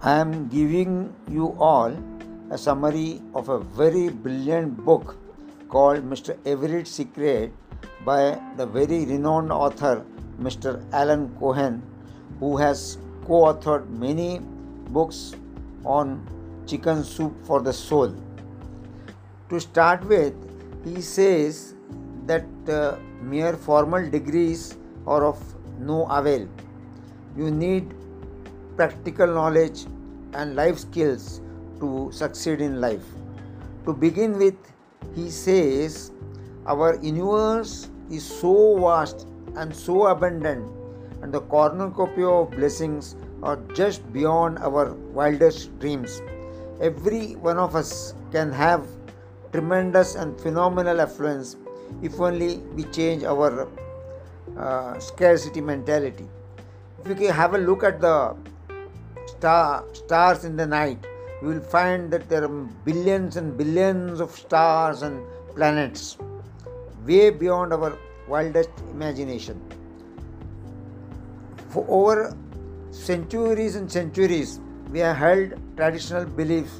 I am giving you all a summary of a very brilliant book called Mr. Everit's Secret by the very renowned author Mr. Alan Cohen, who has co authored many books on chicken soup for the soul. To start with, he says that uh, mere formal degrees are of no avail. You need practical knowledge and life skills to succeed in life. To begin with, he says, Our universe is so vast and so abundant, and the cornucopia of blessings are just beyond our wildest dreams. Every one of us can have tremendous and phenomenal affluence if only we change our uh, scarcity mentality. If you can have a look at the star, stars in the night, you will find that there are billions and billions of stars and planets way beyond our wildest imagination. For over centuries and centuries, we have held traditional belief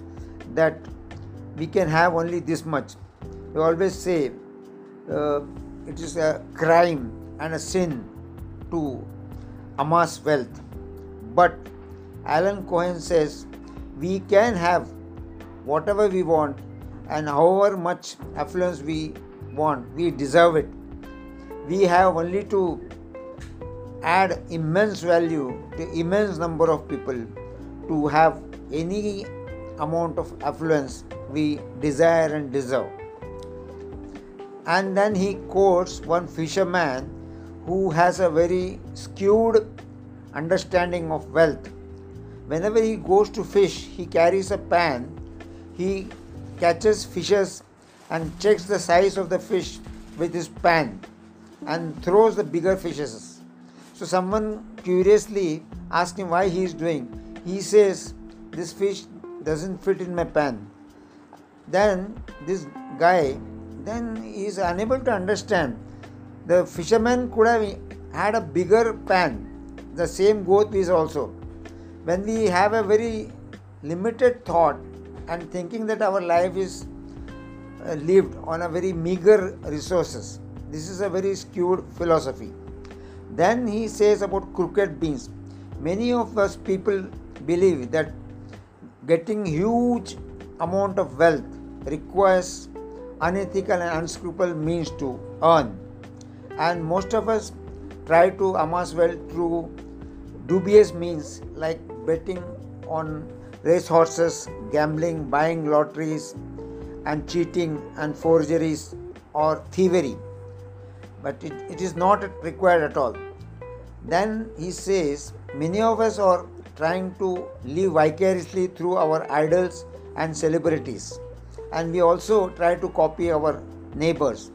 that we can have only this much. We always say uh, it is a crime and a sin to amass wealth. But Alan Cohen says we can have whatever we want and however much affluence we want, we deserve it. We have only to add immense value to immense number of people to have any amount of affluence we desire and deserve. And then he quotes one fisherman who has a very skewed understanding of wealth. Whenever he goes to fish, he carries a pan, he catches fishes and checks the size of the fish with his pan and throws the bigger fishes. So someone curiously asks him why he is doing. He says, This fish doesn't fit in my pan. Then this guy then he is unable to understand. The fisherman could have had a bigger pan. The same goat is also. When we have a very limited thought and thinking that our life is uh, lived on a very meager resources, this is a very skewed philosophy. Then he says about crooked beans. Many of us people believe that getting huge amount of wealth requires unethical and unscrupulous means to earn. And most of us try to amass wealth through dubious means like betting on racehorses, gambling, buying lotteries, and cheating and forgeries or thievery. But it, it is not required at all. Then he says many of us are trying to live vicariously through our idols and celebrities and we also try to copy our neighbors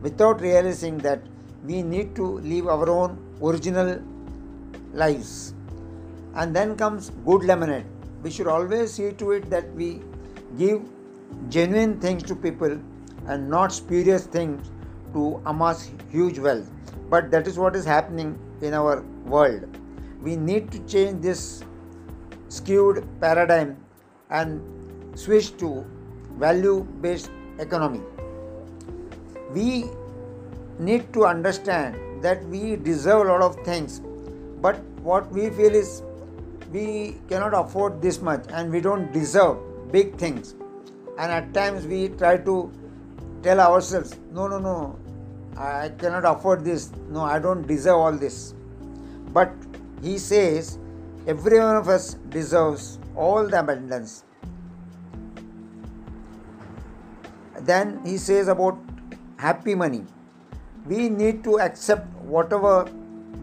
without realizing that we need to live our own original lives. And then comes good lemonade. We should always see to it that we give genuine things to people and not spurious things to amass huge wealth. But that is what is happening in our world. We need to change this skewed paradigm and switch to value based economy. We need to understand that we deserve a lot of things, but what we feel is we cannot afford this much and we don't deserve big things. And at times we try to tell ourselves, no, no, no, I cannot afford this, no, I don't deserve all this. But he says, every one of us deserves all the abundance Then he says about happy money. We need to accept whatever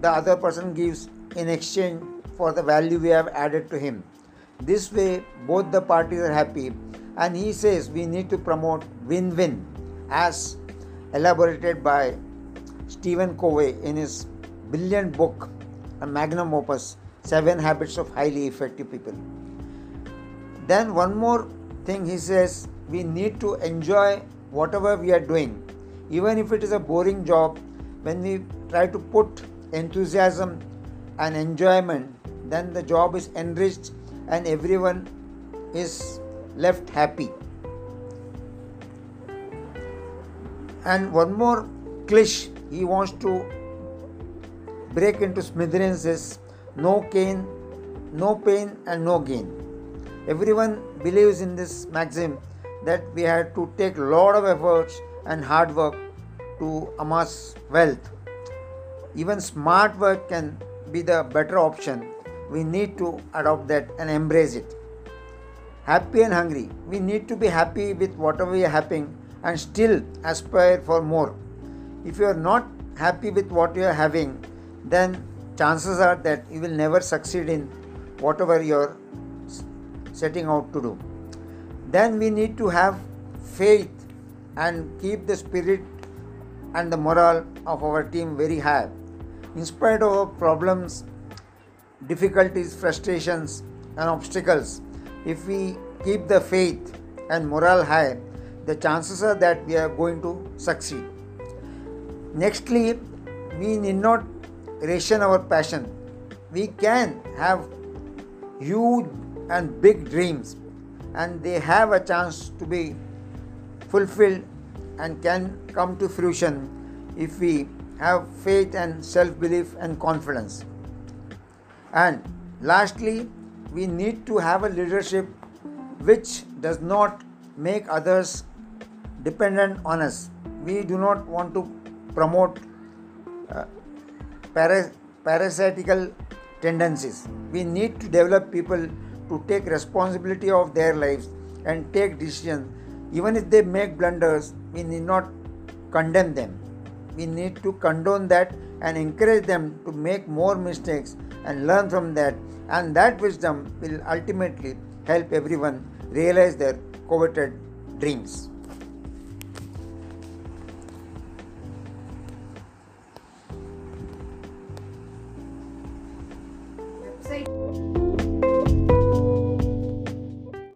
the other person gives in exchange for the value we have added to him. This way, both the parties are happy, and he says we need to promote win win as elaborated by Stephen Covey in his brilliant book, a magnum opus, Seven Habits of Highly Effective People. Then, one more thing he says we need to enjoy whatever we are doing. Even if it is a boring job, when we try to put enthusiasm and enjoyment, then the job is enriched and everyone is left happy. And one more cliché he wants to break into smithereens is no gain, no pain, and no gain. Everyone believes in this maxim that we have to take a lot of efforts and hard work to amass wealth. Even smart work can be the better option. We need to adopt that and embrace it. Happy and hungry. We need to be happy with whatever we are having and still aspire for more. If you are not happy with what you are having, then chances are that you will never succeed in whatever you are setting out to do. Then we need to have faith and keep the spirit and the morale of our team very high. In spite of our problems, difficulties, frustrations, and obstacles, if we keep the faith and morale high, the chances are that we are going to succeed. Nextly, we need not ration our passion. We can have huge and big dreams, and they have a chance to be fulfilled and can come to fruition if we have faith and self belief and confidence. And lastly, we need to have a leadership which does not make others dependent on us. We do not want to promote uh, paras- parasitical tendencies. We need to develop people to take responsibility of their lives and take decisions. Even if they make blunders, we need not condemn them. We need to condone that and encourage them to make more mistakes and learn from that. And that wisdom will ultimately help everyone realize their coveted dreams.